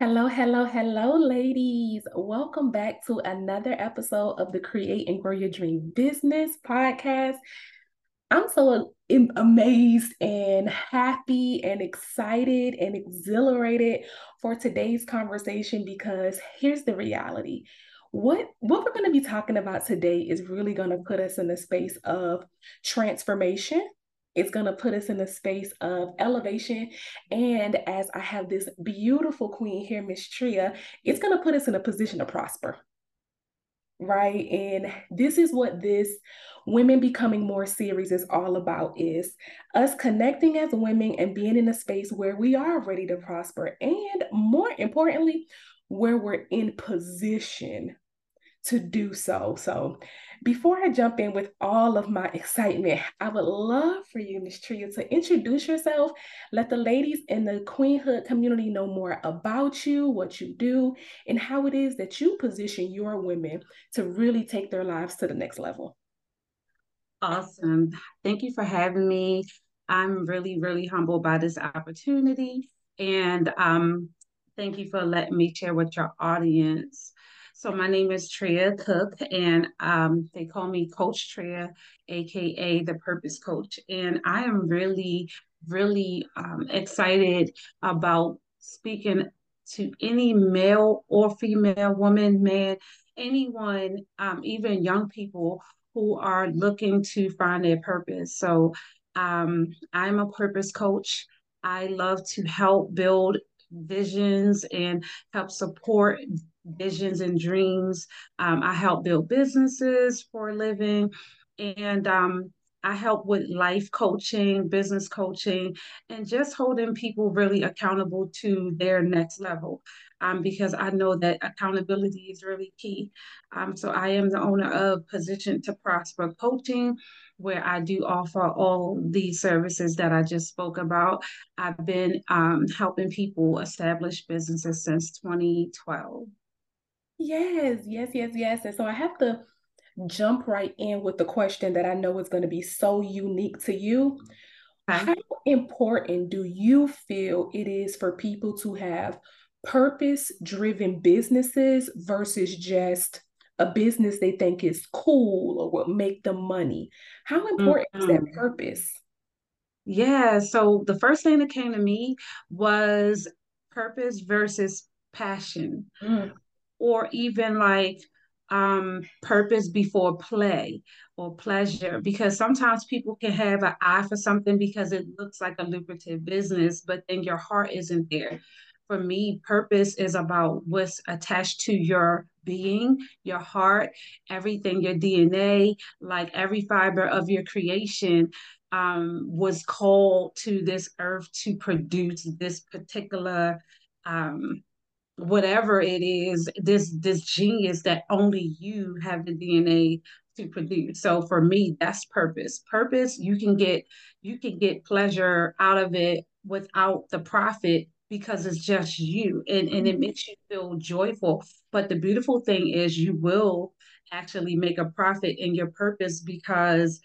Hello, hello, hello, ladies. Welcome back to another episode of the Create and Grow Your Dream Business podcast. I'm so amazed and happy and excited and exhilarated for today's conversation because here's the reality. What what we're going to be talking about today is really going to put us in the space of transformation it's going to put us in a space of elevation. And as I have this beautiful queen here, Miss Treya, it's going to put us in a position to prosper. Right. And this is what this Women Becoming More series is all about is us connecting as women and being in a space where we are ready to prosper. And more importantly, where we're in position to do so. So before I jump in with all of my excitement, I would love for you, Miss Treya, to introduce yourself. Let the ladies in the Queenhood community know more about you, what you do, and how it is that you position your women to really take their lives to the next level. Awesome. Thank you for having me. I'm really, really humbled by this opportunity. And um, thank you for letting me share with your audience so my name is Treya Cook, and um, they call me Coach Treya, aka the Purpose Coach. And I am really, really um, excited about speaking to any male or female woman, man, anyone, um, even young people who are looking to find their purpose. So um, I'm a purpose coach. I love to help build visions and help support visions and dreams. Um, I help build businesses for a living. And um, I help with life coaching, business coaching, and just holding people really accountable to their next level. Um, because I know that accountability is really key. Um, so I am the owner of Position to Prosper Coaching, where I do offer all these services that I just spoke about. I've been um, helping people establish businesses since 2012. Yes, yes, yes, yes. And so I have to jump right in with the question that I know is going to be so unique to you. How important do you feel it is for people to have purpose driven businesses versus just a business they think is cool or will make them money? How important mm-hmm. is that mm-hmm. purpose? Yeah, so the first thing that came to me was purpose versus passion. Mm or even like um, purpose before play or pleasure because sometimes people can have an eye for something because it looks like a lucrative business but then your heart isn't there for me purpose is about what's attached to your being your heart everything your dna like every fiber of your creation um, was called to this earth to produce this particular um, whatever it is, this this genius that only you have the DNA to produce. So for me, that's purpose. Purpose, you can get you can get pleasure out of it without the profit because it's just you and, and it mm-hmm. makes you feel joyful. But the beautiful thing is you will actually make a profit in your purpose because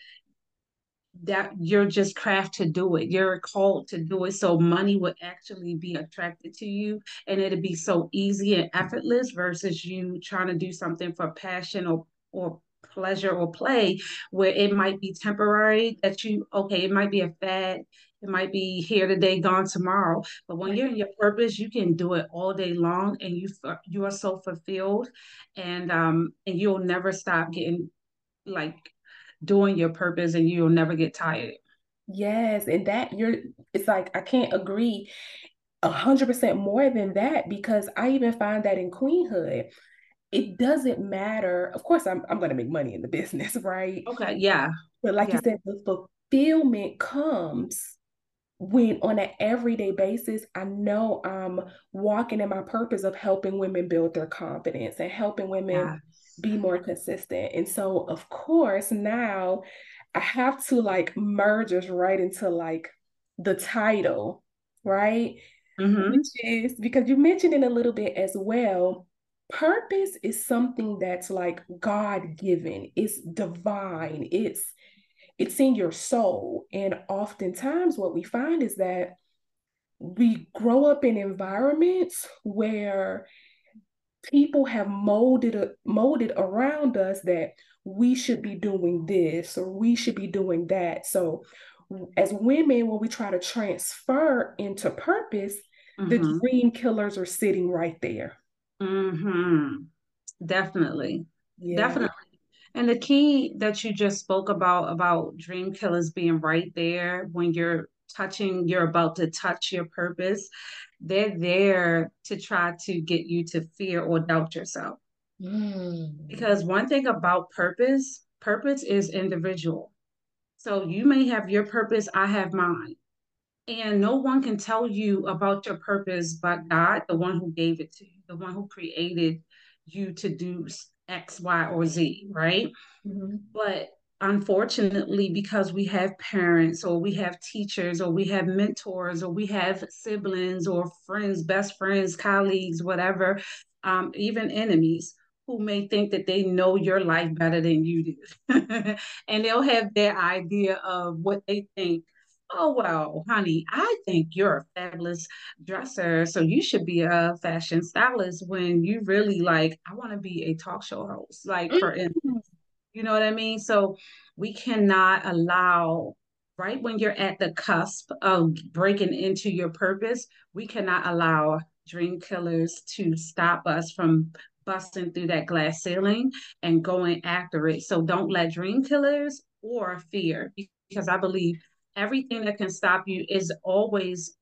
that you're just craft to do it. You're called to do it. So money would actually be attracted to you and it'd be so easy and effortless versus you trying to do something for passion or or pleasure or play where it might be temporary that you okay, it might be a fad. It might be here today, gone tomorrow. But when you're in your purpose, you can do it all day long, and you you are so fulfilled, and um and you'll never stop getting like doing your purpose and you'll never get tired. Yes, and that you're it's like I can't agree a hundred percent more than that because I even find that in queenhood, it doesn't matter. Of course, I'm I'm gonna make money in the business, right? Okay, yeah. But like yeah. you said, the fulfillment comes when on an everyday basis, I know I'm walking in my purpose of helping women build their confidence and helping women yeah be more consistent. And so, of course, now I have to like merge us right into like the title, right? Mm-hmm. Which is because you mentioned it a little bit as well. Purpose is something that's like God given, it's divine, it's it's in your soul. And oftentimes what we find is that we grow up in environments where people have molded molded around us that we should be doing this or we should be doing that. So as women, when we try to transfer into purpose, mm-hmm. the dream killers are sitting right there. Mm-hmm. Definitely. Yeah. Definitely. And the key that you just spoke about, about dream killers being right there when you're touching, you're about to touch your purpose, they're there to try to get you to fear or doubt yourself. Mm. Because one thing about purpose, purpose is individual. So you may have your purpose, I have mine. And no one can tell you about your purpose but God, the one who gave it to you, the one who created you to do X, Y, or Z, right? Mm-hmm. But unfortunately, because we have parents or we have teachers or we have mentors or we have siblings or friends, best friends, colleagues, whatever, um, even enemies who may think that they know your life better than you do. and they'll have their idea of what they think. Oh, well, honey, I think you're a fabulous dresser. So you should be a fashion stylist when you really like, I want to be a talk show host. Like, for mm-hmm. instance, you know what I mean? So we cannot allow right when you're at the cusp of breaking into your purpose, we cannot allow dream killers to stop us from busting through that glass ceiling and going after it. So don't let dream killers or fear, because I believe everything that can stop you is always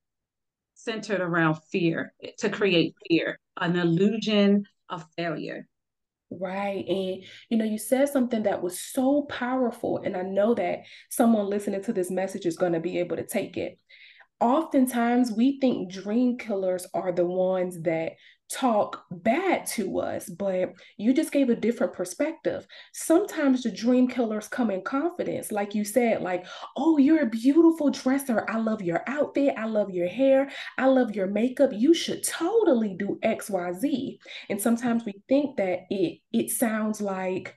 centered around fear to create fear, an illusion of failure. Right. And, you know, you said something that was so powerful. And I know that someone listening to this message is going to be able to take it. Oftentimes, we think dream killers are the ones that talk bad to us, but you just gave a different perspective. Sometimes the dream killers come in confidence, like you said, like, oh, you're a beautiful dresser. I love your outfit. I love your hair. I love your makeup. You should totally do XYZ. And sometimes we think that it it sounds like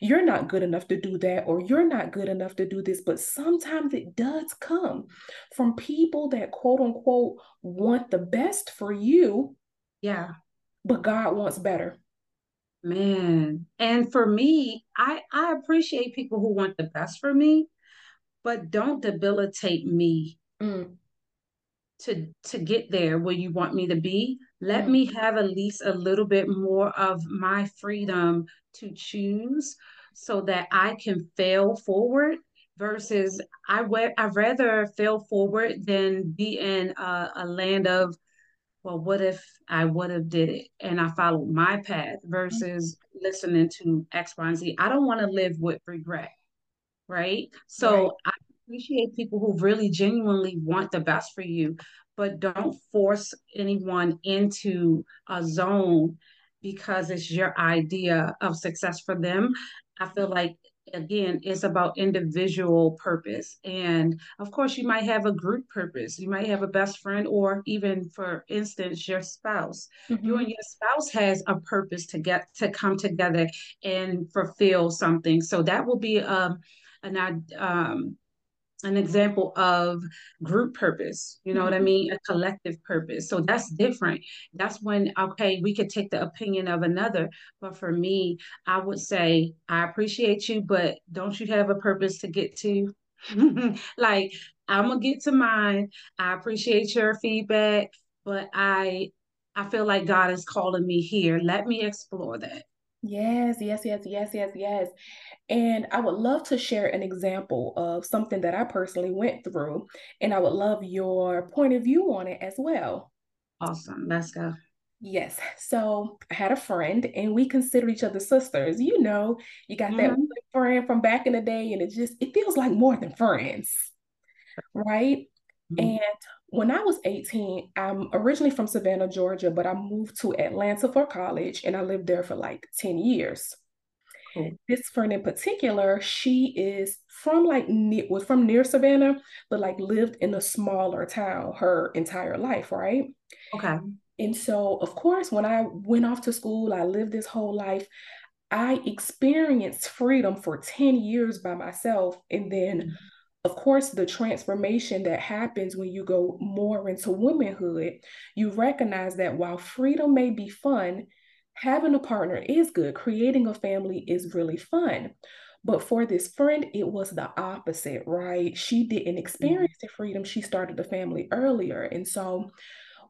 you're not good enough to do that or you're not good enough to do this but sometimes it does come from people that quote unquote want the best for you yeah. But God wants better. Man. And for me, I I appreciate people who want the best for me, but don't debilitate me. Mm. To, to get there where you want me to be, let mm. me have at least a little bit more of my freedom to choose so that I can fail forward versus I would I rather fail forward than be in a, a land of well, what if I would have did it and I followed my path versus mm-hmm. listening to X, Y, and Z? I don't want to live with regret. Right. So right. I appreciate people who really genuinely want the best for you, but don't force anyone into a zone because it's your idea of success for them. I feel like again it's about individual purpose. And of course you might have a group purpose. You might have a best friend or even for instance your spouse. Mm-hmm. you and your spouse has a purpose to get to come together and fulfill something. So that will be um an um an example of group purpose you know mm-hmm. what i mm-hmm. mean? A collective purpose. So that's different. That's when okay we could take the opinion of another. But for me i would say i appreciate you but don't you have a purpose to get to? Like i'm gonna get to mine. I appreciate your feedback but i i feel like god is calling me here. Let me explore that Yes, yes, yes, yes, yes, yes. And I would love to share an example of something that I personally went through, and I would love your point of view on it as well. Awesome. Let's go. Yes. So I had a friend, and we consider each other sisters. You know, you got mm-hmm. that friend from back in the day, and it just it feels like more than friends, right? Mm-hmm. And when I was 18, I'm originally from Savannah, Georgia, but I moved to Atlanta for college and I lived there for like 10 years. Cool. This friend in particular, she is from like was from near Savannah, but like lived in a smaller town her entire life, right? Okay. And so, of course, when I went off to school, I lived this whole life. I experienced freedom for 10 years by myself. And then mm-hmm of course, the transformation that happens when you go more into womanhood, you recognize that while freedom may be fun, having a partner is good. Creating a family is really fun. But for this friend, it was the opposite, right? She didn't mm-hmm. experience the freedom. She started the family earlier. And so,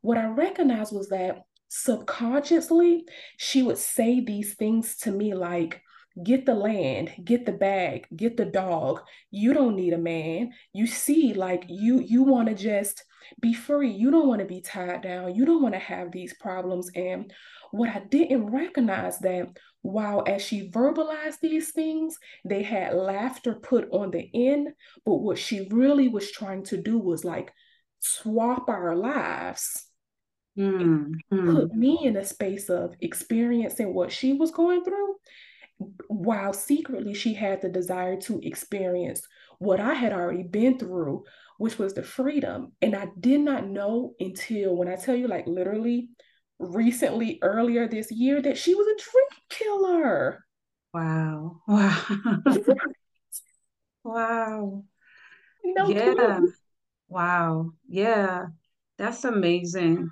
what I recognized was that subconsciously, she would say these things to me like, get the land get the bag get the dog. You don't need a man. You see like you you want to just be free. You don't want to be tied down. You don't want to have these problems. And what i didn't recognize that while as she verbalized these things they had laughter put on the end. But what she really was trying to do was like swap our lives mm, put me in a space of experiencing what she was going through while secretly she had the desire to experience what I had already been through, which was the freedom. And I did not know until when I tell you, like literally recently, earlier this year, that she was a dream killer. Wow. Wow. wow. No yeah. Clue. Wow. Yeah. That's amazing.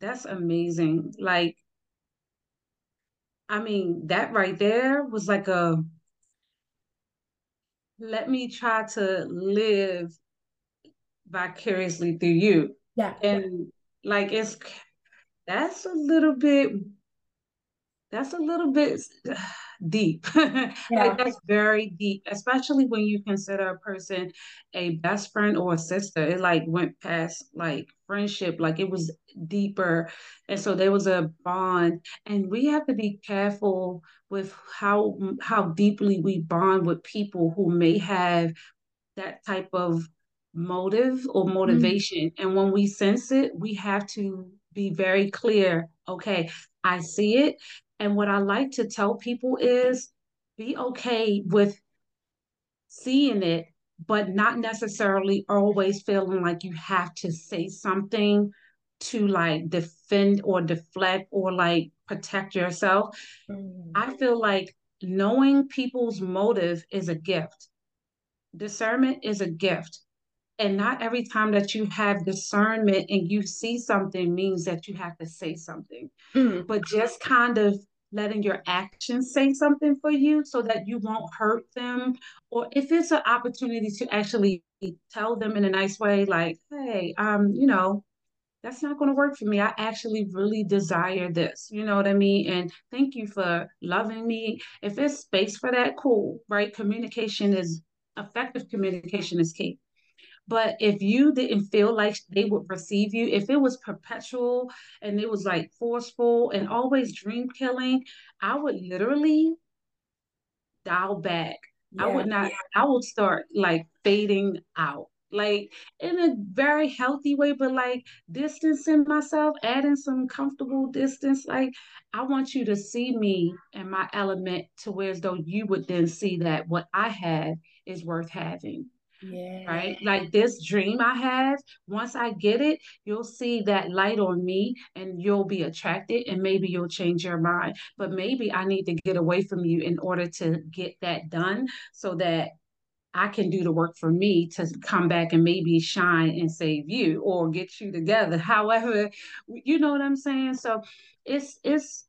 That's amazing. Like, I mean, that right there was like a let me try to live vicariously through you. Yeah. And like it's that's a little bit that's a little bit deep. Yeah. like that's very deep, especially when you consider a person a best friend or a sister. It like went past like friendship, like it was deeper. And so there was a bond. And we have to be careful with how how deeply we bond with people who may have that type of motive or mm-hmm. motivation. Mm-hmm. And when we sense it, we have to be very clear. Okay, I see it. And what I like to tell people is be okay with seeing it, but not necessarily always feeling like you have to say something to like defend or deflect or like protect yourself. Mm. I feel like knowing people's motive is a gift. Discernment is a gift. And not every time that you have discernment and you see something means that you have to say something, mm. but just kind of letting your actions say something for you so that you won't hurt them. Or if it's an opportunity to actually tell them in a nice way, like, hey, um, you know, that's not going to work for me. I actually really desire this. You know what I mean? And thank you for loving me. If there's space for that, cool, right? Communication is effective communication is key. But if you didn't feel like they would receive you, if it was perpetual and it was like forceful and always dream killing, I would literally dial back. Yeah, I would not, yeah. I would start like fading out like in a very healthy way, but like distancing myself, adding some comfortable distance. Like I want you to see me and my element to where as though you would then see that what I have is worth having. Yeah. Right. Like this dream I have, once I get it, you'll see that light on me and you'll be attracted and maybe you'll change your mind. But maybe I need to get away from you in order to get that done so that I can do the work for me to come back and maybe shine and save you or get you together. However, you know what I'm saying? So it's it's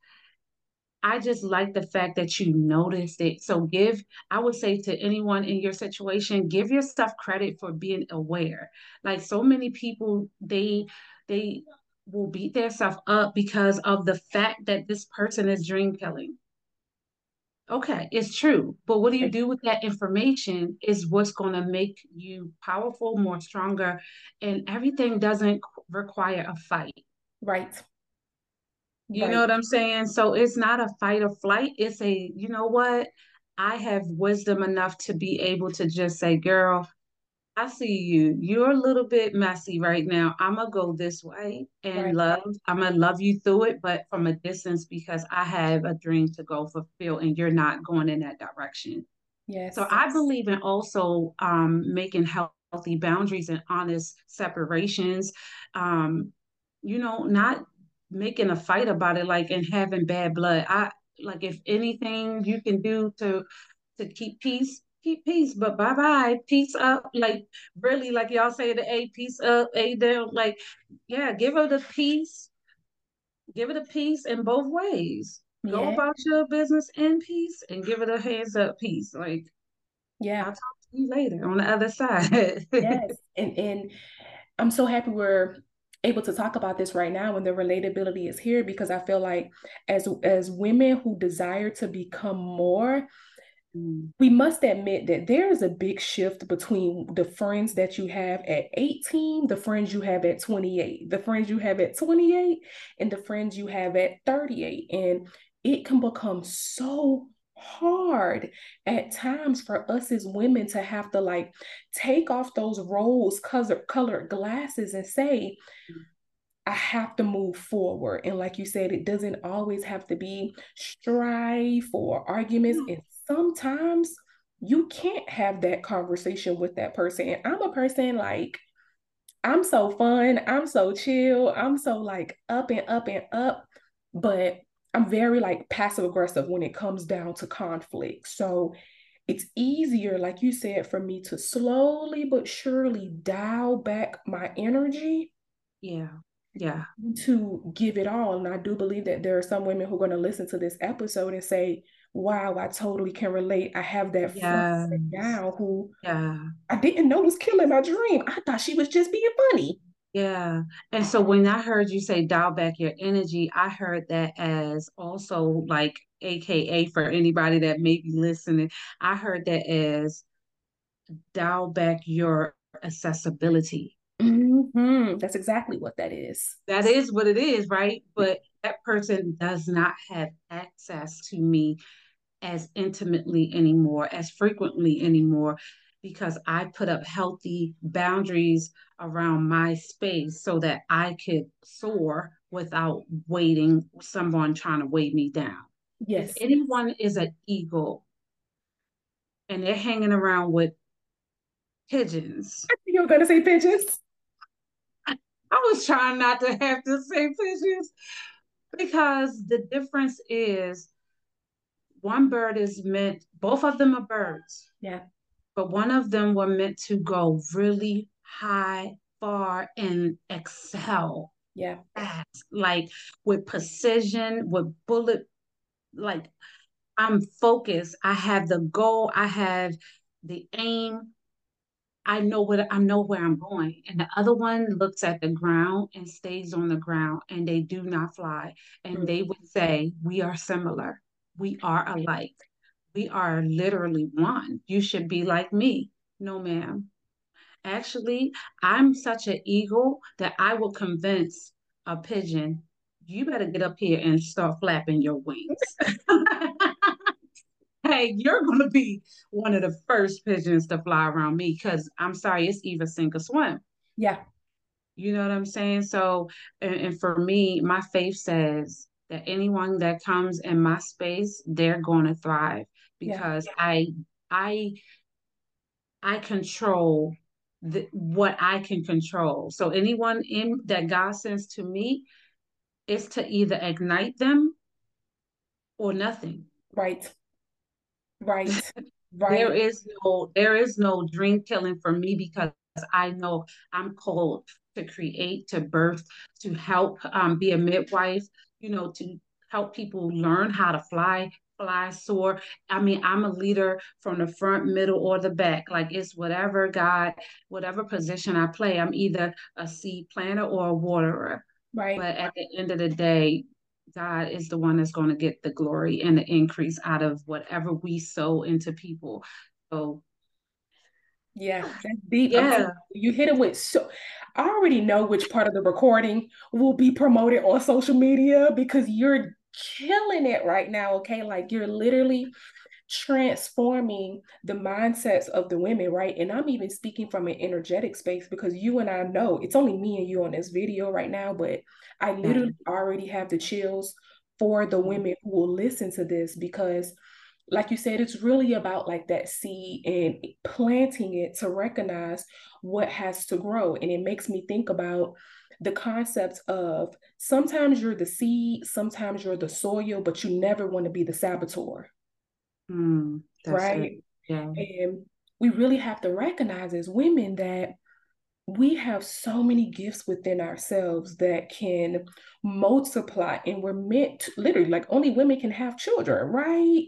I just like the fact that you noticed it. So give, I would say to anyone in your situation, give yourself credit for being aware. Like so many people, they they will beat themselves up because of the fact that this person is dream killing. Okay, it's true. But what do you do with that information is what's going to make you powerful, more stronger, and everything doesn't require a fight. Right. You right. know what I'm saying? So it's not a fight or flight. It's a, you know what? I have wisdom enough to be able to just say, girl, I see you. You're a little bit messy right now. I'm going to go this way and right. love. I'm going to love you through it, but from a distance because I have a dream to go fulfill and you're not going in that direction. Yes. So I believe in also um, making healthy boundaries and honest separations. Um, you know, not making a fight about it like and having bad blood i like if anything you can do to to keep peace keep peace, but bye bye, peace up. Like really, like y'all say the A peace up, A down. Like, yeah, give her the peace, give it a peace in both ways. Yeah. Go about your business in peace and give it a hands up peace. Like, yeah, I'll talk to you later on the other side. yes, and and I'm so happy we're able to talk about this right now and the relatability is here because I feel like as as women who desire to become more mm. we must admit that there is a big shift between the friends that you have at 18, the friends you have at 28, the friends you have at 28, and the friends you have at 38. And it can become so hard at times for us as women to have to like take off those rose colored glasses and say I have to move forward. And like you said, it doesn't always have to be strife or arguments. And sometimes you can't have that conversation with that person. And I'm a person like, I'm so fun. I'm so chill. I'm so like up and up and up. But I'm very like passive aggressive when it comes down to conflict. So it's easier, like you said, for me to slowly but surely dial back my energy. Yeah. Yeah. To give it all. And I do believe that there are some women who are going to listen to this episode and say, wow, I totally can relate. I have that yes. friend now who yeah. I didn't know was killing my dream. I thought she was just being funny. Yeah. And so when I heard you say dial back your energy, I heard that as also like AKA for anybody that may be listening, I heard that as dial back your accessibility. Mm-hmm. That's exactly what that is. That is what it is, right? But that person does not have access to me as intimately anymore, as frequently anymore because I put up healthy boundaries around my space so that I could soar without waiting someone trying to weigh me down. Yes. If anyone is an eagle and they're hanging around with pigeons. I think you were gonna say pigeons. I, I was trying not to have to say pigeons because the difference is one bird is meant both of them are birds. Yeah but one of them were meant to go really high, far, and excel. Yeah. Fast, like with precision, with bullet, like I'm focused. I have the goal. I have the aim. I know what I know where I'm going. And the other one looks at the ground and stays on the ground and they do not fly. And mm-hmm. they would say, We are similar. We are alike we are literally one. You should be like me. No, ma'am. Actually, I'm such an eagle that I will convince a pigeon, you better get up here and start flapping your wings. hey, you're going to be one of the first pigeons to fly around me because I'm sorry, it's either sink or swim. Yeah. You know what I'm saying? So, and, and for me, my faith says that anyone that comes in my space, they're going to thrive because yeah. I I I control the, what I can control. So anyone in that God sends to me is to either ignite them or nothing. Right. Right. right. There is no there is no dream killing for me because I know I'm called to create, to birth, to help um, be a midwife, you know, to help people learn how to fly, fly, soar. I mean, I'm a leader from the front, middle, or the back. Like it's whatever God, whatever position I play, I'm either a seed planter or a waterer. Right. But at the end of the day, God is the one that's going to get the glory and the increase out of whatever we sow into people. So yeah, that's deep. Yeah. You hit it with so I already know which part of the recording will be promoted on social media because you're killing it right now. Okay. Like you're literally transforming the mindsets of the women, right? And I'm even speaking from an energetic space because you and I know it's only me and you on this video right now, but I literally mm-hmm. already have the chills for the women who will listen to this because like you said, it's really about like that seed and planting it to recognize what has to grow. And it makes me think about the concept of sometimes you're the seed, sometimes you're the soil, but you never want to be the saboteur. Mm, right? It. Yeah. And we really have to recognize as women that we have so many gifts within ourselves that can multiply and we're meant to, literally like only women can have children right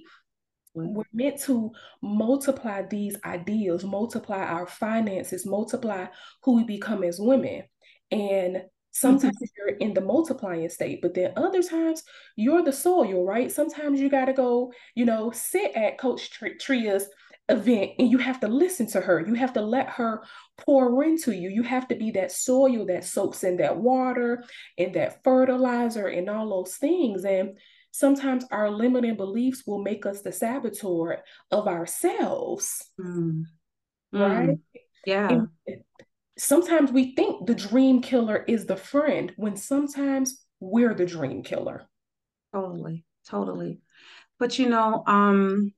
we're meant to multiply these ideals multiply our finances multiply who we become as women and sometimes mm-hmm. you're in the multiplying state but then other times you're the soil right sometimes you got to go you know sit at coach treya's event and you have to listen to her. You have to let her pour into you. You have to be that soil that soaks in that water and that fertilizer and all those things. And sometimes our limiting beliefs will make us the saboteur of ourselves. Mm. Right? Mm. Yeah. And sometimes we think the dream killer is the friend when sometimes we're the dream killer. Totally. Totally. But you know, um,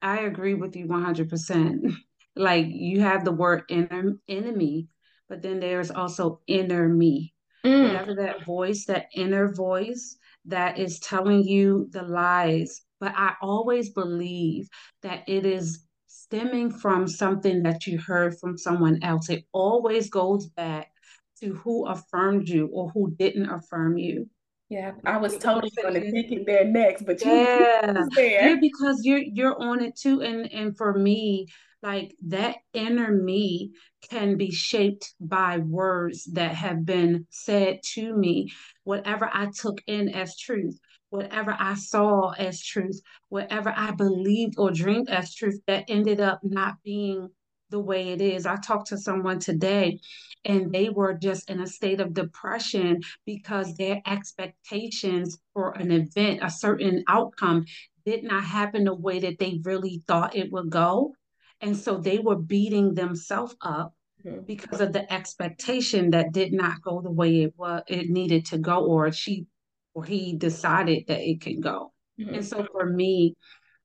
I agree with you 100%. like you have the word inner enemy, but then there's also inner me. Mm. Whatever that voice, that inner voice that is telling you the lies. But I always believe that it is stemming from something that you heard from someone else. It always goes back to who affirmed you or who didn't affirm you. Yeah, I was totally going to take it there next, but you yeah, there. yeah, because you're you're on it too, and and for me, like that inner me can be shaped by words that have been said to me, whatever I took in as truth, whatever I saw as truth, whatever I believed or dreamed as truth, that ended up not being the way it is. I talked to someone today and they were just in a state of depression because their expectations for an event, a certain outcome, did not happen the way that they really thought it would go. And so they were beating themselves up mm-hmm. because of the expectation that did not go the way it was it needed to go or she or he decided that it can go. Mm-hmm. And so for me,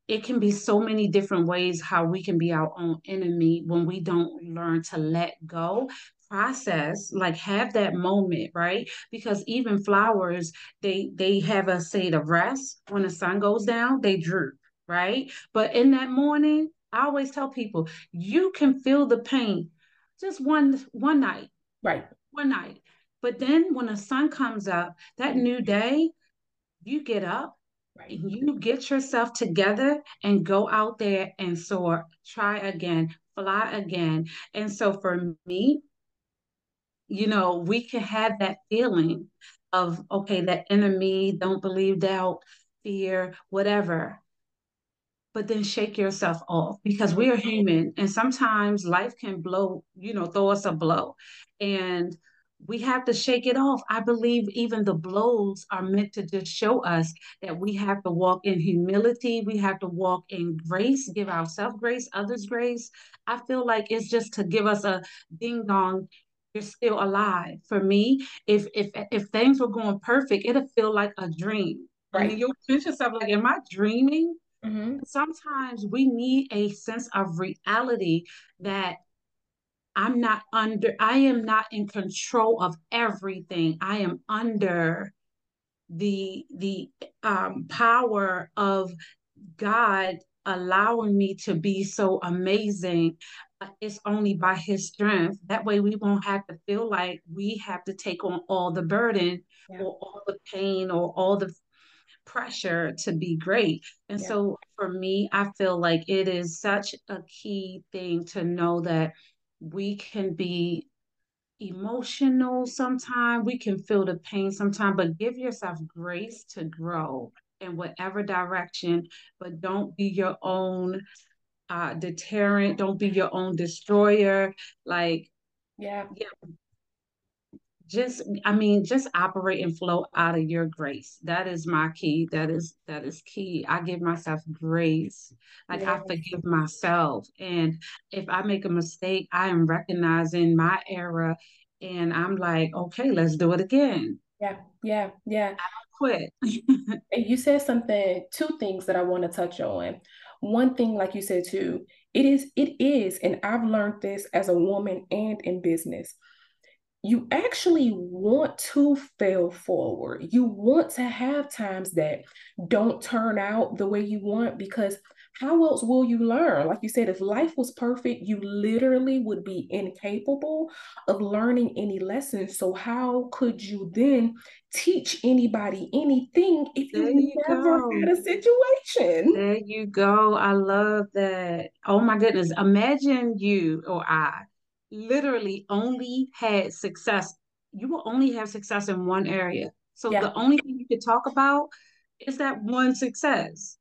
it can be so many different ways how we can be our own enemy when we don't learn to let go process like have that moment right? Because even flowers they they have a state of rest. When the sun goes down they droop right? But in that morning i always tell people you can feel the pain. Just one one night. Right. One night but then when the sun comes up that mm-hmm. new day you get up Right. You get yourself together and go out there and soar, try again, fly again. And so for me, you know, we can have that feeling of, okay, that enemy, don't believe, doubt, fear, whatever. But then shake yourself off because we are human and sometimes life can blow, you know, throw us a blow. And we have to shake it off. I believe even the blows are meant to just show us that we have to walk in humility. We have to walk in grace, give ourselves grace, others grace. I feel like it's just to give us a ding dong. You're still alive. For me, if if if things were going perfect, it'd feel like a dream. Right. And you'll pinch yourself like, am I dreaming? Mm-hmm. Sometimes we need a sense of reality that I'm not under, I am not in control of everything. I am under the the um, power of God allowing me to be so amazing. It's only by His strength. That way, we won't have to feel like we have to take on all the burden yeah. or all the pain or all the pressure to be great. And yeah. so, for me, I feel like it is such a key thing to know that we can be emotional sometimes we can feel the pain sometimes but give yourself grace to grow in whatever direction but don't be your own uh deterrent don't be your own destroyer like yeah. yeah just i mean just operate and flow out of your grace. That is my key. That is that is key. I give myself grace. Like i forgive myself. And if i make a mistake i am recognizing my error and i'm like okay let's do it again. Yeah yeah yeah. I quit. And you said something two things that i want to touch on. One thing like you said too it is it is and i've learned this as a woman and in business you actually want to fail forward. You want to have times that don't turn out the way you want because how else will you learn? Like you said, if life was perfect, you literally would be incapable of learning any lessons. So, how could you then teach anybody anything if you, you never go. had a situation? There you go. I love that. Oh my goodness. Imagine you or I literally only had success. You will only have success in one area. So, yeah. the only thing you could talk about is that one success.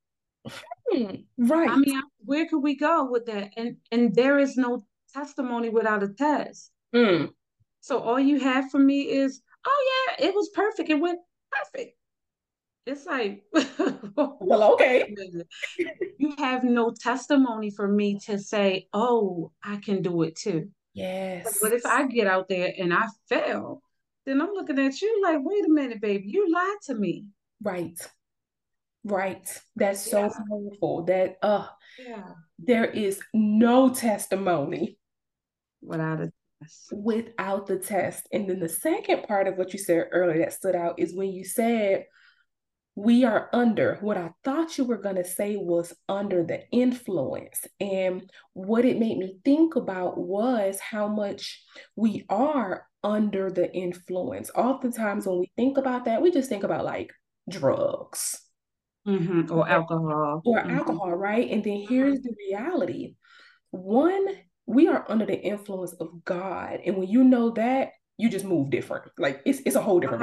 Right. I mean, where could we go with that? And and there is no testimony without a test. Mm. So all you have for me is, oh yeah, it was perfect. It went perfect. It's like, well, okay. you have no testimony for me to say, oh, I can do it too. Yes. But if I get out there and I fail, then I'm looking at you like, wait a minute, baby, you lied to me. Right. Right. That's so yeah. powerful. That uh yeah. there is no testimony without a test. Without the test. And then the second part of what you said earlier that stood out is when you said we are under what I thought you were going to say was under the influence. And what it made me think about was how much we are under the influence. Oftentimes, when we think about that, we just think about like drugs mm-hmm. or alcohol or mm-hmm. alcohol right and then here's mm-hmm. the reality one we are under the influence of god and when you know that you just move different. Like it's, it's a whole different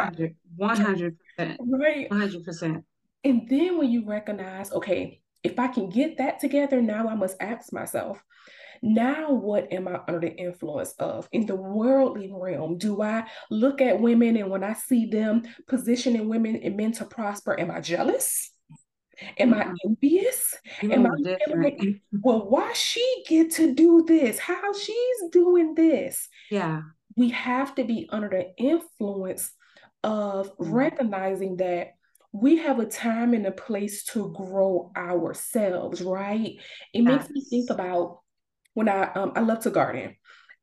100, 100% right? 100% and then when you recognize okay if i can get that together now i must ask myself now what am i under the influence of? In the worldly realm do i look at women and when i see them positioning women and men to prosper am i jealous? Am I envious? Am I like, well, why she get to do this? How she's doing this? Yeah. We have to be under the influence of mm-hmm. recognizing that we have a time and a place to grow ourselves, right? It yes. makes me think about when I um I love to garden.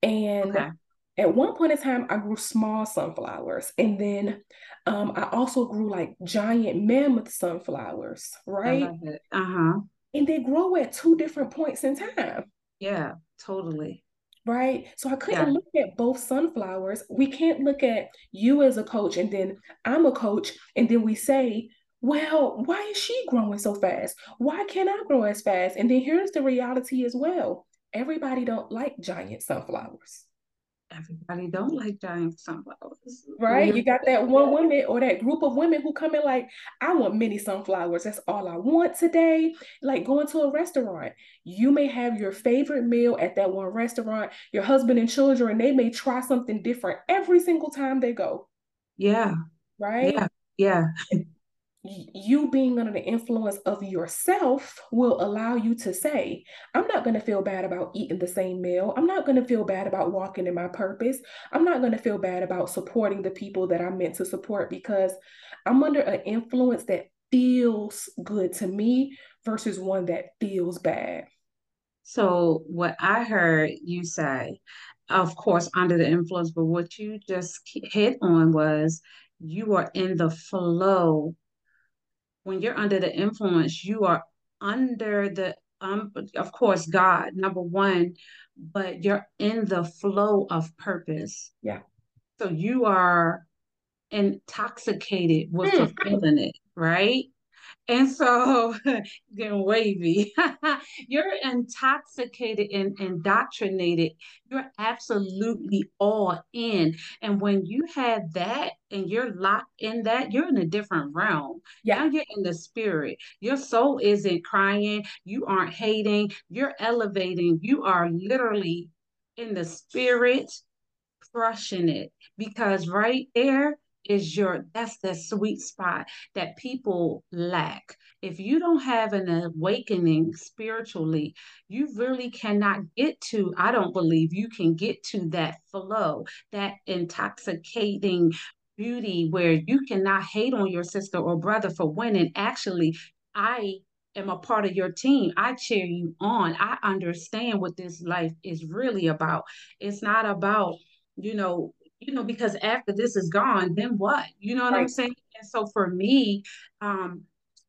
And okay. at one point in time, I grew small sunflowers. And then um, I also grew like giant mammoth sunflowers, right? Uh-huh. And they grow at two different points in time. Yeah, totally. Right. So I couldn't yeah. look at both sunflowers. We can't look at you as a coach and then I'm a coach, and then we say, well, why is she growing so fast? Why can't I grow as fast? And then here's the reality as well. Everybody don't like giant sunflowers everybody don't like giant sunflowers. Right. You got that one woman or that group of women who come in like, I want many sunflowers. That's all I want today. Like going to a restaurant. You may have your favorite meal at that one restaurant. Your husband and children, they may try something different every single time they go. Yeah. Right? Yeah. Yeah. you being under the influence of yourself will allow you to say, I'm not going to feel bad about eating the same meal. I'm not going to feel bad about walking in my purpose. I'm not going to feel bad about supporting the people that I'm meant to support because I'm under an influence that feels good to me versus one that feels bad. So, what I heard you say, of course, under the influence, but what you just hit on was you are in the flow when you're under the influence, you are under the um of course God, number one, but you're in the flow of purpose. Yeah. So you are intoxicated with mm. fulfilling it, right? And so, getting wavy, you're intoxicated and indoctrinated. You're absolutely all in. And when you have that and you're locked in that, you're in a different realm. Yeah. Now you're in the spirit. Your soul isn't crying. You aren't hating. You're elevating. You are literally in the spirit, crushing it. Because right there, is your that's the sweet spot that people lack if you don't have an awakening spiritually you really cannot get to i don't believe you can get to that flow that intoxicating beauty where you cannot hate on your sister or brother for winning actually i am a part of your team. I cheer you on. I understand what this life is really about. It's not about, you know, you know, because after this is gone, then what? You know what right. I'm saying? And so for me, um,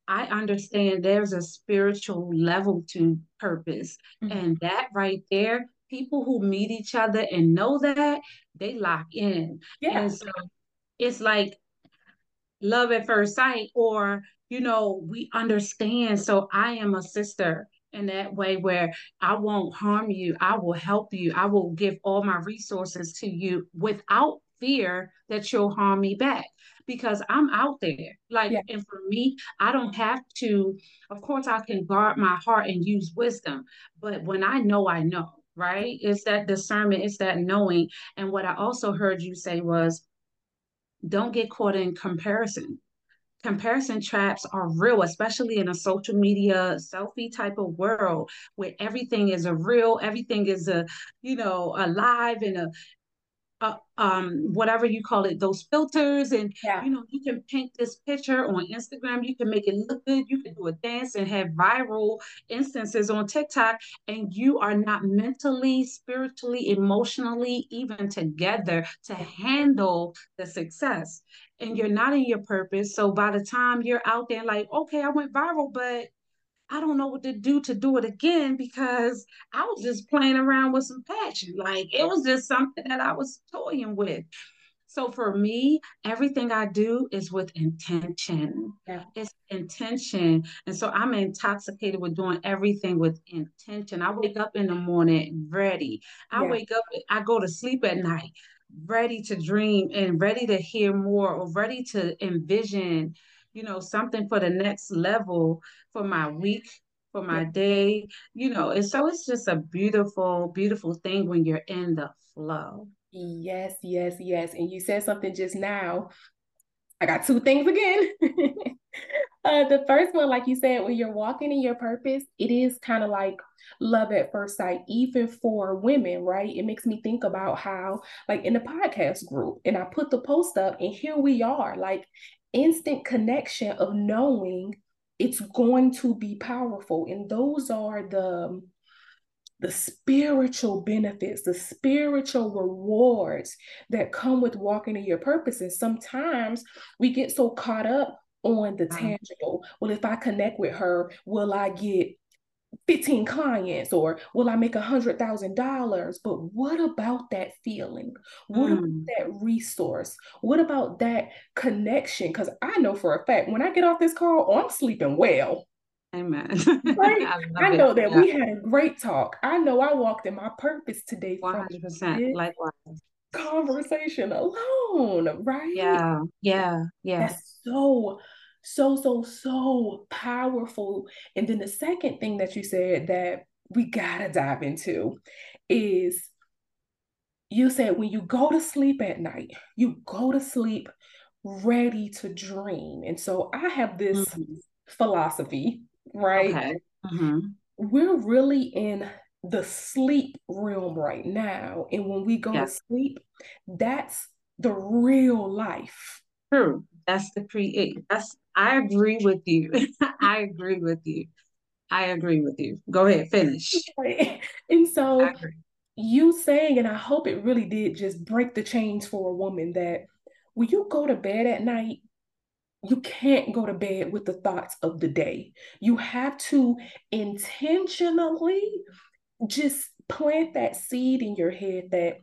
I understand there's a spiritual level to purpose. Mm-hmm. And that right there, people who meet each other and know that, they lock in. Yeah. And so it's like love at first sight, or, you know, we understand. So I am a sister in that way where I won't harm you. I will help you. I will give all my resources to you without fear that you'll harm me back because I'm out there. Like, yeah. and for me, I don't have to, of course, I can guard my heart and use wisdom. But when I know, I know, right? It's that discernment, it's that knowing. And what I also heard you say was, don't get caught in comparison. Comparison traps are real, especially in a social media selfie type of world where everything is a reel, everything is a, you know, alive and a uh, um, whatever you call it, those filters, and yeah. you know, you can paint this picture on Instagram. You can make it look good. You can do a dance and have viral instances on TikTok, and you are not mentally, spiritually, emotionally, even together to handle the success. And you're not in your purpose. So by the time you're out there, like, okay, I went viral, but I don't know what to do to do it again because I was just playing around with some passion. Like it was just something that I was toying with. So for me, everything I do is with intention. Yeah. It's intention. And so I'm intoxicated with doing everything with intention. I wake up in the morning ready. I yeah. wake up, I go to sleep at night ready to dream and ready to hear more or ready to envision you know, something for the next level for my week, for my day, you know. And so it's just a beautiful, beautiful thing when you're in the flow. Yes, yes, yes. And you said something just now. I got two things again. uh, the first one, like you said, when you're walking in your purpose, it is kind of like love at first sight, even for women, right? It makes me think about how, like in the podcast group, and I put the post up, and here we are. Like instant connection of knowing it's going to be powerful. And those are the the spiritual benefits the spiritual rewards that come with walking in your purpose. And sometimes we get so caught up on the mm-hmm. tangible. Well if i connect with her will i get 15 clients or will I make a hundred thousand dollars? But what about that feeling? What mm. about that resource? What about that connection? Because I know for a fact when I get off this call, oh, I'm sleeping well. Amen. Right? I, I know it. that yeah. we had a great talk. I know I walked in my purpose today. 100% likewise. Conversation alone, right? Yeah, yeah, yeah. That's so so, so, so powerful. And then the second thing that you said that we gotta dive into is you said when you go to sleep at night, you go to sleep ready to dream. And so I have this mm-hmm. philosophy, right? Okay. Mm-hmm. We're really in the sleep realm right now. And when we go yeah. to sleep, that's the real life. True. That's the create. That's I agree with you. I agree with you. I agree with you. Go ahead, finish. And so you saying, and I hope it really did just break the chains for a woman that when you go to bed at night, you can't go to bed with the thoughts of the day. You have to intentionally just plant that seed in your head that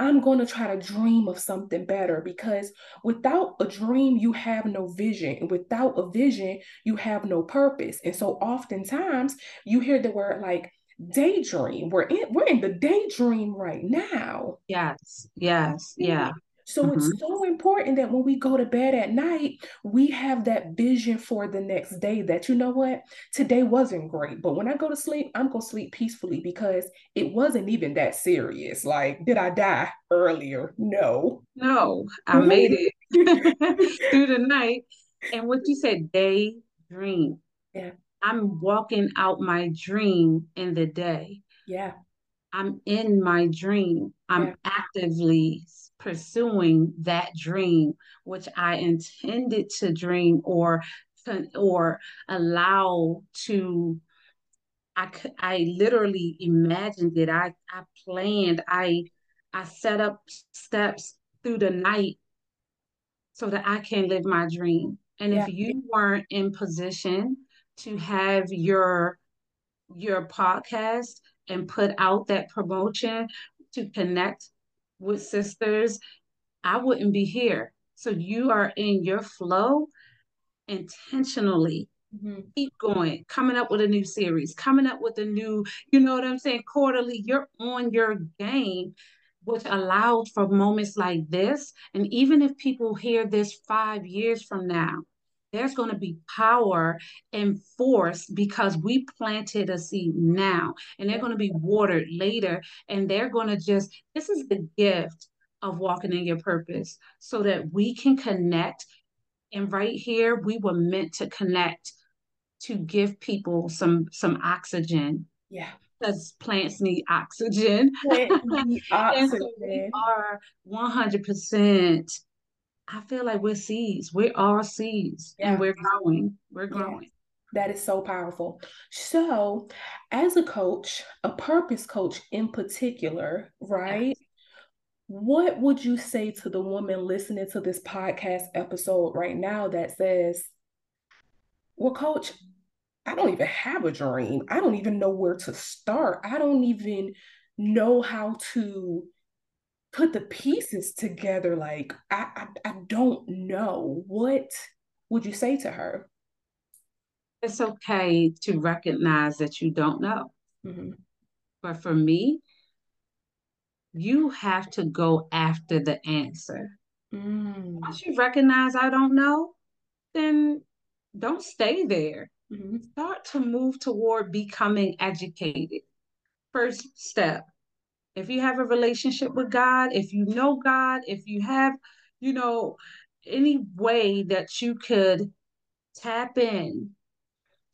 I'm going to try to dream of something better because without a dream, you have no vision. And without a vision, you have no purpose. And so oftentimes you hear the word like daydream. We're in we're in the daydream right now. Yes, yes, yeah. So mm-hmm. it's so important that when we go to bed at night, we have that vision for the next day that, you know what, today wasn't great. But when I go to sleep, I'm going to sleep peacefully because it wasn't even that serious. Like, did I die earlier? No. No, I made it through the night. And what you said, day dream. Yeah. I'm walking out my dream in the day. Yeah. I'm in my dream. I'm yeah. actively pursuing that dream, which I intended to dream or or allow to I could I literally imagined it. I I planned, I I set up steps through the night so that I can live my dream. And yeah. if you weren't in position to have your your podcast and put out that promotion to connect with sisters, I wouldn't be here. So you are in your flow intentionally. Mm-hmm. Keep going, coming up with a new series, coming up with a new, you know what I'm saying, quarterly. You're on your game, which allows for moments like this. And even if people hear this five years from now, there's going to be power and force because we planted a seed now and they're going to be watered later and they're going to just this is the gift of walking in your purpose so that we can connect. And right here we were meant to connect to give people some some oxygen. Yeah. Because plants need oxygen, need oxygen. and so we are 100% I feel like we're seeds. We're all seeds yeah. and we're growing. We're growing. That is so powerful. So, as a coach, a purpose coach in particular, right? Yeah. What would you say to the woman listening to this podcast episode right now that says, Well, coach, I don't even have a dream. I don't even know where to start. I don't even know how to put the pieces together like I, I i don't know what would you say to her it's okay to recognize that you don't know mm-hmm. but for me you have to go after the answer mm. once you recognize i don't know then don't stay there mm-hmm. start to move toward becoming educated first step if you have a relationship with God, if you know God, if you have, you know, any way that you could tap in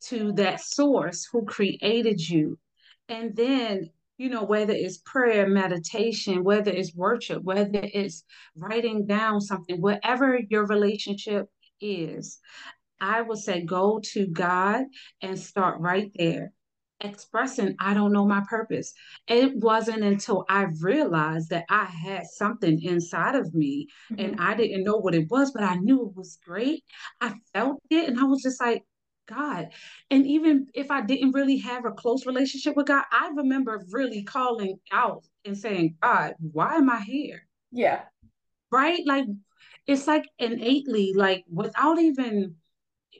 to that source who created you. And then, you know, whether it's prayer, meditation, whether it's worship, whether it's writing down something, whatever your relationship is, I would say go to God and start right there expressing I don't know my purpose. It wasn't until I realized that I had something inside of me mm-hmm. and I didn't know what it was, but I knew it was great. I felt it and I was just like, God. And even if I didn't really have a close relationship with God, I remember really calling out and saying, God, why am I here? Yeah. Right? Like it's like innately, like without even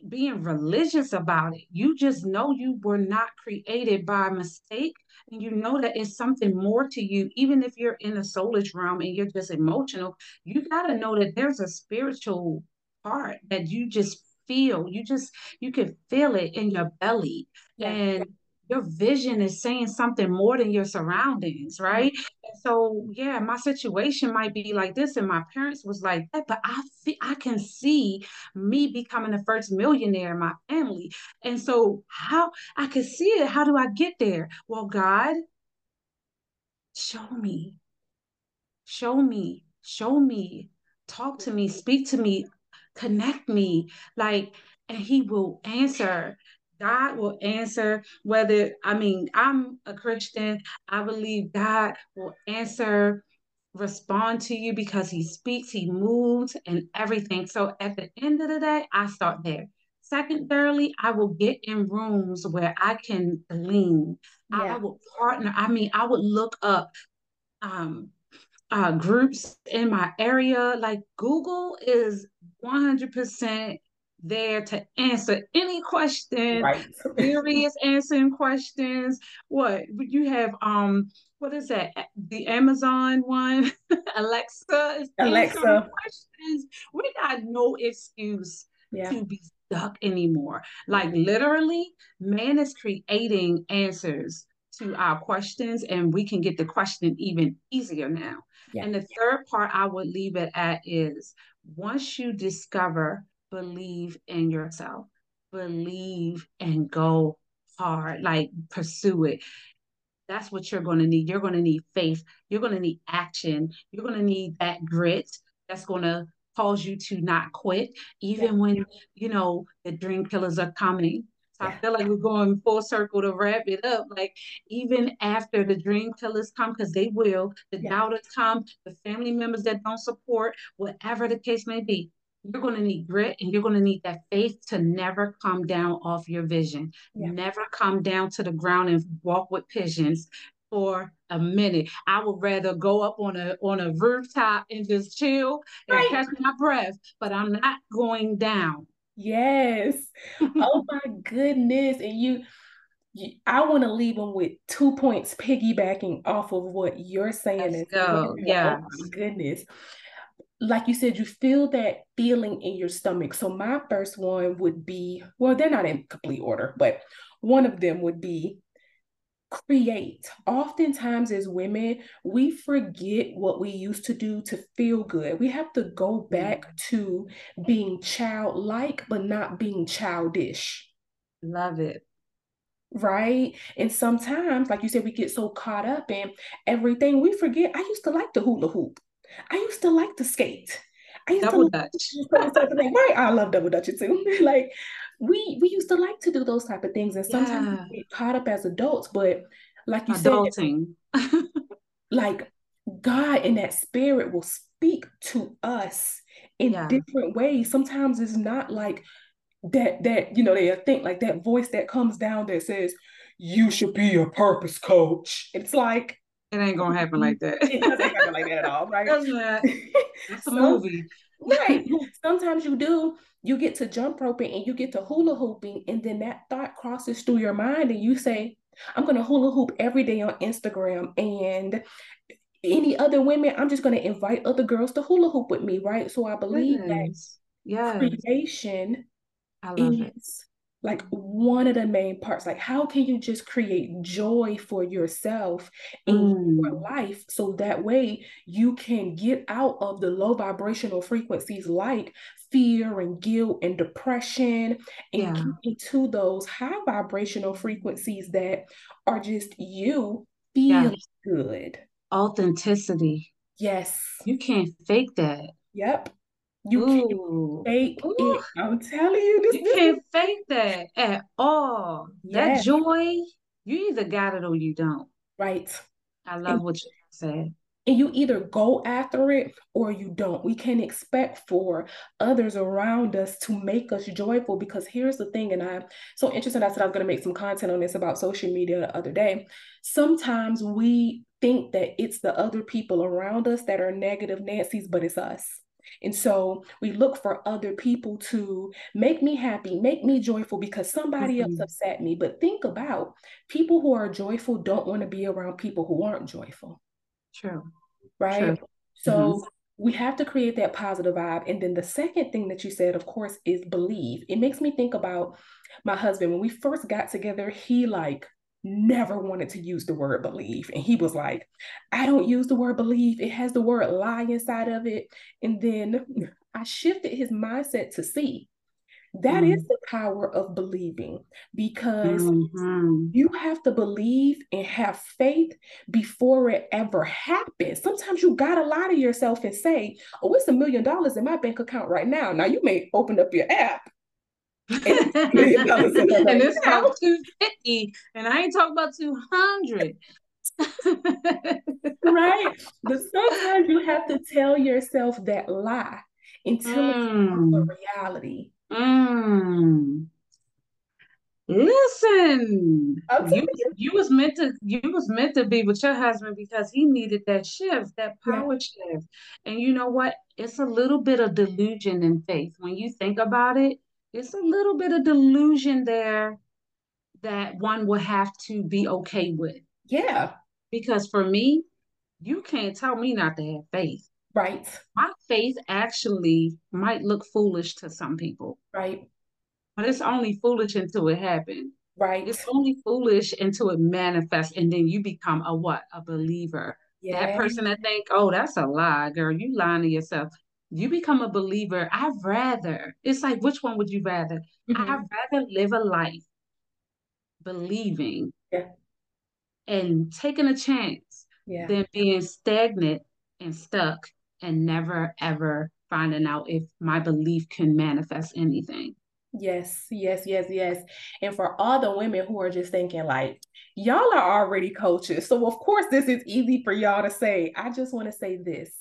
being religious about it. You just know you were not created by mistake and you know that it's something more to you even if you're in a soulish realm and you're just emotional you got to know that there's a spiritual part that you just feel you just you can feel it in your belly yeah. and your vision is saying something more than your surroundings, right? Mm-hmm. So yeah, my situation might be like this, and my parents was like that, but I feel, I can see me becoming the first millionaire in my family, and so how I can see it. How do I get there? Well, God, show me, show me, show me, talk to me, speak to me, connect me, like, and He will answer God will answer whether, I mean, I'm a Christian. I believe God will answer, respond to you because he speaks, he moves, and everything. So at the end of the day, I start there. Secondarily, I will get in rooms where I can glean. Yeah. I will partner. I mean, I would look up um, uh, groups in my area. Like Google is 100% there to answer any question, right. Siri's answering questions. What you have um what is that? The Amazon one, Alexa is Alexa questions. We got no excuse yeah. to be stuck anymore. Like literally, man is creating answers to our questions, and we can get the question even easier now. Yeah. And the third part I would leave it at is once you discover believe in yourself, believe and go hard, like pursue it. That's what you're going to need. You're going to need faith. You're going to need action. You're going to need that grit that's going to cause you to not quit, even yeah. when, you know, the dream killers are coming. So I feel like we're going full circle to wrap it up. Like even after the dream killers come, because they will, the yeah. doubters come, the family members that don't support, whatever the case may be, you're going to need grit and you're going to need that faith to never come down off your vision. Yeah. Never come down to the ground and walk with pigeons for a minute. I would rather go up on a on a rooftop and just chill and right. catch my breath, but I'm not going down. Yes. oh my goodness. And you, you I want to leave them with two points piggybacking off of what you're saying. Let's go. Yeah. Oh my goodness. Like you said, you feel that feeling in your stomach. So my first one would be, well, they're not in complete order, but one of them would be create. Oftentimes, as women, we forget what we used to do to feel good. We have to go mm. back to being childlike, but not being childish. Love it. Right. And sometimes, like you said, we get so caught up in everything, we forget. I used to like the hula hoop, I used to like to skate. I used double to dutch. right. I love double dutch too. like we we used to like to do those type of things and sometimes yeah. we get caught up as adults but like you Adulting. said like god in that spirit will speak to us in yeah. different ways sometimes it's not like that that you know they think like that voice that comes down that says you should be a purpose coach it's like it ain't gonna happen like that. it doesn't happen like that at all, right? It's a movie. right. Sometimes you do, you get to jump roping and you get to hula hooping, and then that thought crosses through your mind, and you say, I'm gonna hula hoop every day on Instagram and any other women, I'm just gonna invite other girls to hula hoop with me, right? So I believe yes. that yes. creation I love is it like one of the main parts like how can you just create joy for yourself in mm. your life so that way you can get out of the low vibrational frequencies like fear and guilt and depression and yeah. into those high vibrational frequencies that are just you feel yes. good authenticity yes you can't fake that yep you Ooh. can't fake Ooh. it. I'm telling you, this you can't fake that at all. Yes. That joy, you either got it or you don't. Right. I love and, what you said. And you either go after it or you don't. We can't expect for others around us to make us joyful because here's the thing, and I'm so interested. I said I was going to make some content on this about social media the other day. Sometimes we think that it's the other people around us that are negative Nancy's, but it's us and so we look for other people to make me happy, make me joyful because somebody mm-hmm. else upset me. But think about people who are joyful don't want to be around people who aren't joyful. True. Right. True. So mm-hmm. we have to create that positive vibe. And then the second thing that you said, of course, is believe. It makes me think about my husband. When we first got together, he like never wanted to use the word believe. And he was like, I don't use the word believe. It has the word lie inside of it. And then I shifted his mindset to see that mm. is the power of believing because mm-hmm. you have to believe and have faith before it ever happens. Sometimes you gotta lie to yourself and say, Oh, it's a million dollars in my bank account right now. Now you may open up your app and it's about 250 and I ain't talking about 200. right. But sometimes you have to tell yourself that lie until mm. it's a reality. Mm. Listen, you, you was meant to you was meant to be with your husband because he needed that shift, that power yeah. shift. And you know what? It's a little bit of delusion in faith. When you think about it, it's a little bit of delusion there that one will have to be okay with. Yeah. Because for me, you can't tell me not to have faith. Right. My faith actually might look foolish to some people. Right. But it's only foolish until it happens. Right. It's only foolish until it manifests and then you become a what? A believer. Yeah. That person that think, oh, that's a lie, girl. You lying to yourself you become a believer. I'd rather, it's like, which one would you rather? Mm-hmm. I'd rather live a life believing yeah. and taking a chance yeah. than being stagnant and stuck and never ever finding out if my belief can manifest anything. Yes, yes, yes, yes. And for all the women who are just thinking, like, y'all are already coaches. So, of course, this is easy for y'all to say. I just want to say this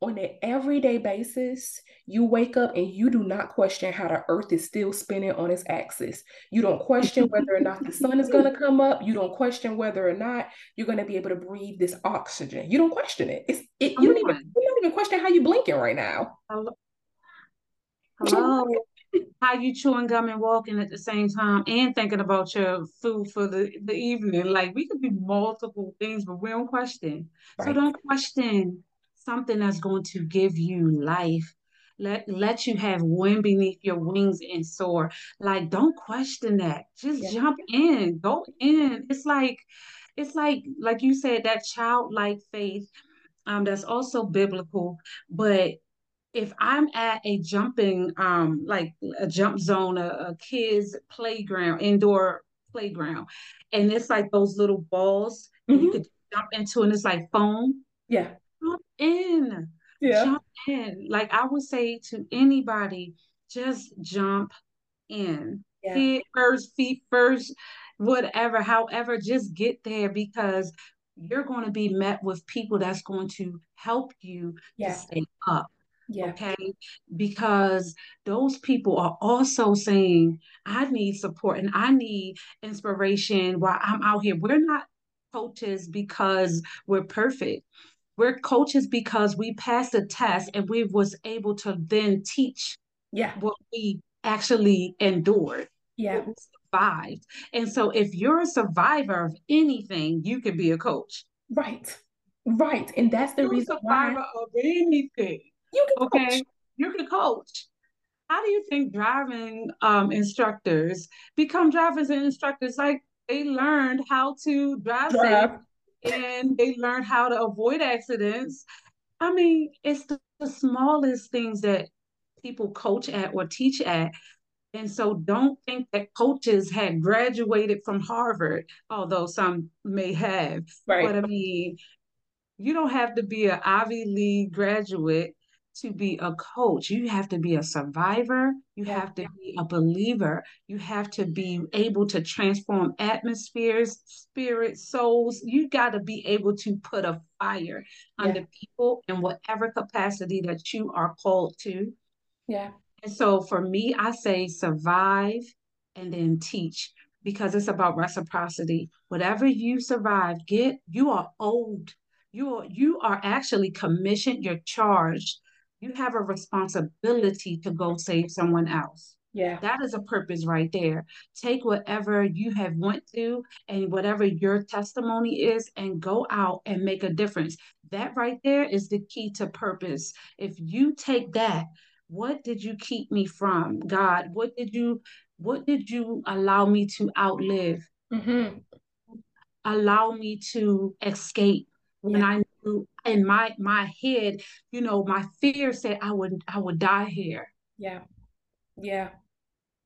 on an everyday basis, you wake up and you do not question how the earth is still spinning on its axis. You don't question whether or not the sun is going to come up. You don't question whether or not you're going to be able to breathe this oxygen. You don't question it. It's it, you, don't even, you don't even question how you blinking right now. Hello. How you chewing gum and walking at the same time and thinking about your food for the, the evening. Like we could be multiple things, but we don't question. Right. So don't question something that's going to give you life. Let let you have wind beneath your wings and soar. Like, don't question that. Just yeah. jump in. Go in. It's like, it's like, like you said, that childlike faith. Um, that's also biblical, but if I'm at a jumping, um, like a jump zone, a, a kids playground, indoor playground, and it's like those little balls mm-hmm. you could jump into, and it's like foam. Yeah in. Yeah. Jump in. Like I would say to anybody, just jump in. Yeah. Head first, feet first, whatever, however, just get there because you're going to be met with people that's going to help you yeah. to stay up. Yeah. Okay. Because those people are also saying, I need support and I need inspiration while I'm out here. We're not coaches because we're perfect. We're coaches because we passed a test and we was able to then teach yeah. what we actually endured. Yeah. We survived. And so if you're a survivor of anything, you can be a coach. Right. Right. And that's the you're reason why of anything. You can okay. Coach. You can coach. How do you think driving um, instructors become drivers and instructors? Like they learned how to drive, drive. safe and they learn how to avoid accidents. I mean, it's the, the smallest things that people coach at or teach at. And so don't think that coaches had graduated from Harvard, although some may have. Right. But I mean, you don't have to be an Ivy League graduate to be a coach. You have to be a survivor. You yeah. have to be a believer. You have to be able to transform atmospheres, spirits, souls. You got to be able to put a fire yeah. under people in whatever capacity that you are called to. Yeah. And so for me, I say survive and then teach because it's about reciprocity. Whatever you survive, get you are owed. You are you are actually commissioned, you're charged you have a responsibility to go save someone else. Yeah. That is a purpose right there. Take whatever you have went through and whatever your testimony is and go out and make a difference. That right there is the key to purpose. If you take that, what did you keep me from? God, what did you what did you allow me to outlive? Mm-hmm. Allow me to escape when I in my my head, you know, my fear said I would I would die here. Yeah. Yeah.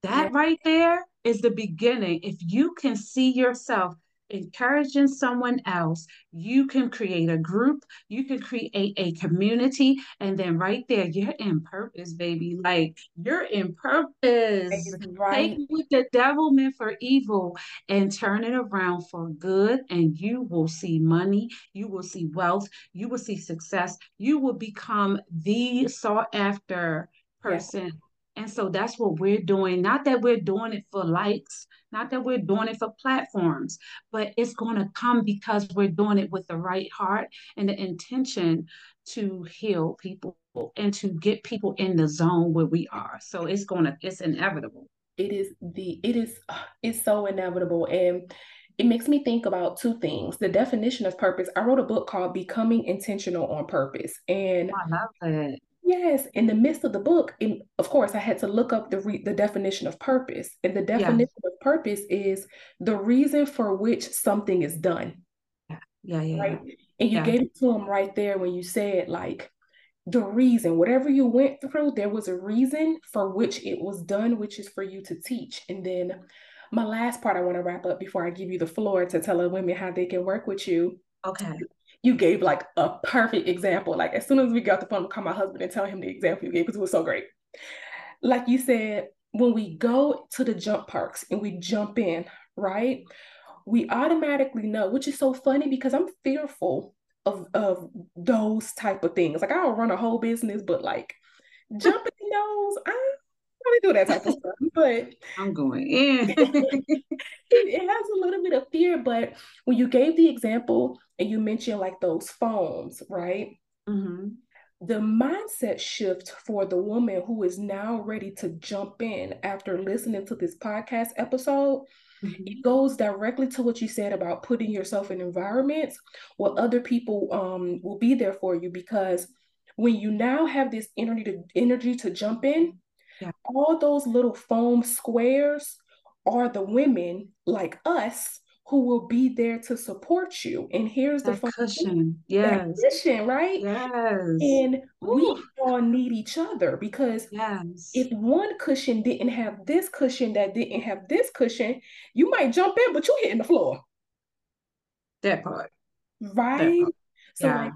That yeah. right there is the beginning. If you can see yourself encouraging someone else, you can create a group, you can create a community, and then right there, you're in purpose, baby. Like you're in purpose. Right. Take what the devil meant for evil and turn it around for good, and you will see money, you will see wealth, you will see success, you will become the sought after person. Yeah. And so that's what we're doing. Not that we're doing it for likes, not that we're doing it for platforms, but it's going to come because we're doing it with the right heart and the intention to heal people and to get people in the zone where we are. So it's going to, it's inevitable. It is the, it is, it's so inevitable. And it makes me think about two things the definition of purpose. I wrote a book called Becoming Intentional on Purpose. And oh, I love it. Yes, in the midst of the book, of course, I had to look up the re- the definition of purpose, and the definition of purpose is the reason for which something is done. Yeah, yeah, yeah. Right, and you yeah. gave it to him right there when you said like the reason, whatever you went through, there was a reason for which it was done, which is for you to teach. And then my last part, I want to wrap up before I give you the floor to tell the women how they can work with you. Okay you gave like a perfect example. Like as soon as we got the phone, I call my husband and tell him the example you gave because it was so great. Like you said, when we go to the jump parks and we jump in, right? We automatically know, which is so funny because I'm fearful of of those type of things. Like I'll run a whole business, but like jumping in those, I don't really do that type of stuff. But I'm going in. it, it has a little bit of fear, but when you gave the example and you mentioned like those foams, right? Mm-hmm the mindset shift for the woman who is now ready to jump in after listening to this podcast episode mm-hmm. it goes directly to what you said about putting yourself in environments where other people um, will be there for you because when you now have this energy to energy to jump in yeah. all those little foam squares are the women like us who will be there to support you. And here's that the cushion. Yes. cushion, right? Yes. And Ooh. we all need each other because yes. if one cushion didn't have this cushion that didn't have this cushion, you might jump in, but you're hitting the floor. That part. Right. That part. So yeah. like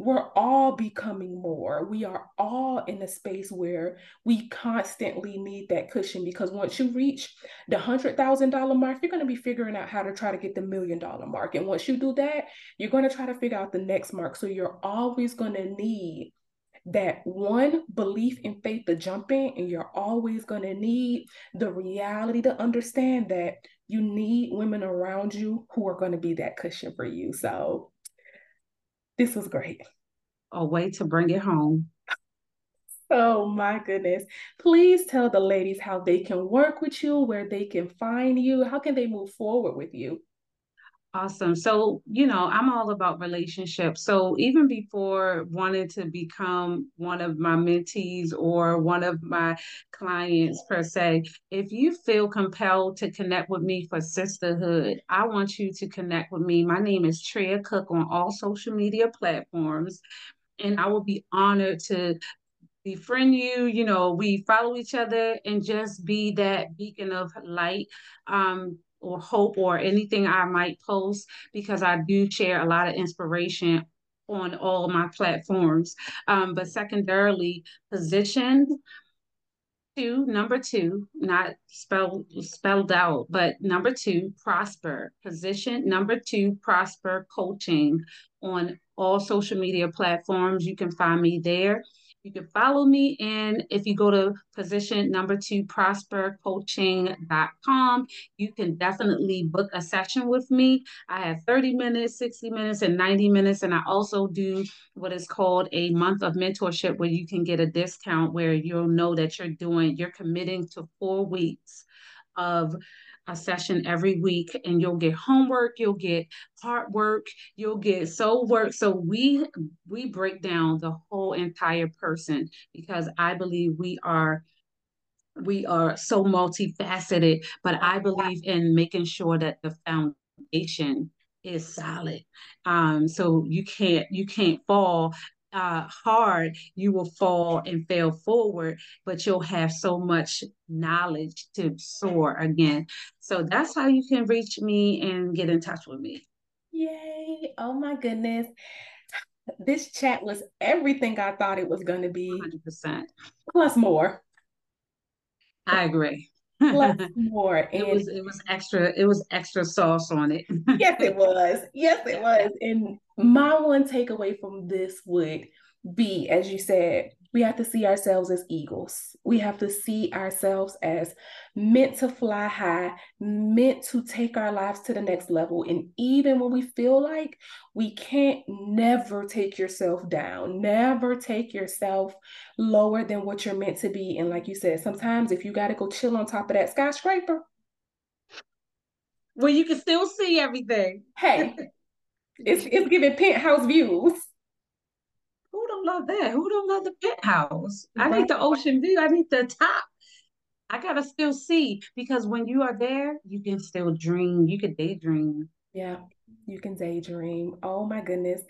we're all becoming more. We are all in a space where we constantly need that cushion because once you reach the hundred thousand dollar mark, you're going to be figuring out how to try to get the million dollar mark. And once you do that, you're going to try to figure out the next mark. So you're always going to need that one belief in faith to jump in, and you're always going to need the reality to understand that you need women around you who are going to be that cushion for you. So this was great. A way to bring it home. Oh my goodness. Please tell the ladies how they can work with you, where they can find you, how can they move forward with you? Awesome. So, you know, I'm all about relationships. So, even before wanting to become one of my mentees or one of my clients, per se, if you feel compelled to connect with me for sisterhood, I want you to connect with me. My name is Treya Cook on all social media platforms. And I will be honored to befriend you you know we follow each other and just be that beacon of light um or hope or anything I might post because I do share a lot of inspiration on all my platforms. Um, but secondarily, positioned two, number two, not spelled spelled out, but number two, prosper. Position number two, prosper coaching on all social media platforms. You can find me there. You can follow me. And if you go to position number two, prospercoaching.com, you can definitely book a session with me. I have 30 minutes, 60 minutes, and 90 minutes. And I also do what is called a month of mentorship where you can get a discount where you'll know that you're doing, you're committing to four weeks of a session every week and you'll get homework you'll get hard work you'll get soul work. So we we break down the whole entire person because i believe we are we are so multifaceted but i believe in making sure that the foundation is solid. Um so you can't you can't fall uh, hard, you will fall and fail forward, but you'll have so much knowledge to soar again. So that's how you can reach me and get in touch with me. Yay. Oh my goodness. This chat was everything I thought it was going to be. 100%. Plus more. I agree. Plus more. And it was it was extra it was extra sauce on it. yes, it was. Yes, it was. And my one takeaway from this would be, as you said, we have to see ourselves as eagles. We have to see ourselves as meant to fly high, meant to take our lives to the next level. And even when we feel like we can't, never take yourself down, never take yourself lower than what you're meant to be. And like you said, sometimes if you got to go chill on top of that skyscraper, well, you can still see everything. Hey, it's it's giving penthouse views. Love that? Who don't love the penthouse? Right. I need the ocean view. I need the top. I gotta still see because when you are there, you can still dream. You can daydream. Yeah, you can daydream. Oh my goodness.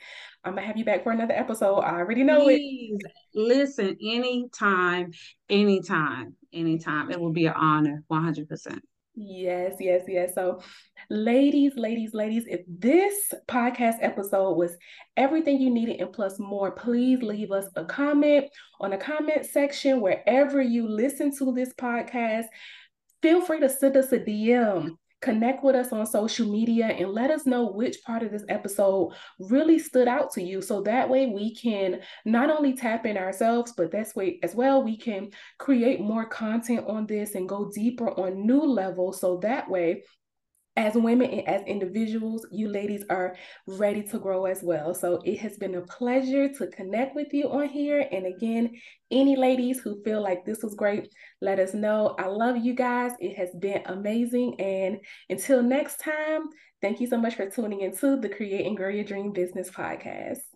I'm gonna have you back for another episode. I already know Please, it. Listen, anytime, anytime, anytime. It will be an honor, 100%. Yes, yes, yes. So, ladies, ladies, ladies, if this podcast episode was everything you needed and plus more, please leave us a comment on the comment section wherever you listen to this podcast. Feel free to send us a DM connect with us on social media and let us know which part of this episode really stood out to you. So that way we can not only tap in ourselves but that's way as well we can create more content on this and go deeper on new levels. So that way as women and as individuals, you ladies are ready to grow as well. So it has been a pleasure to connect with you on here. And again, any ladies who feel like this was great, let us know. I love you guys. It has been amazing. And until next time, thank you so much for tuning into the Create and Grow Your Dream Business Podcast.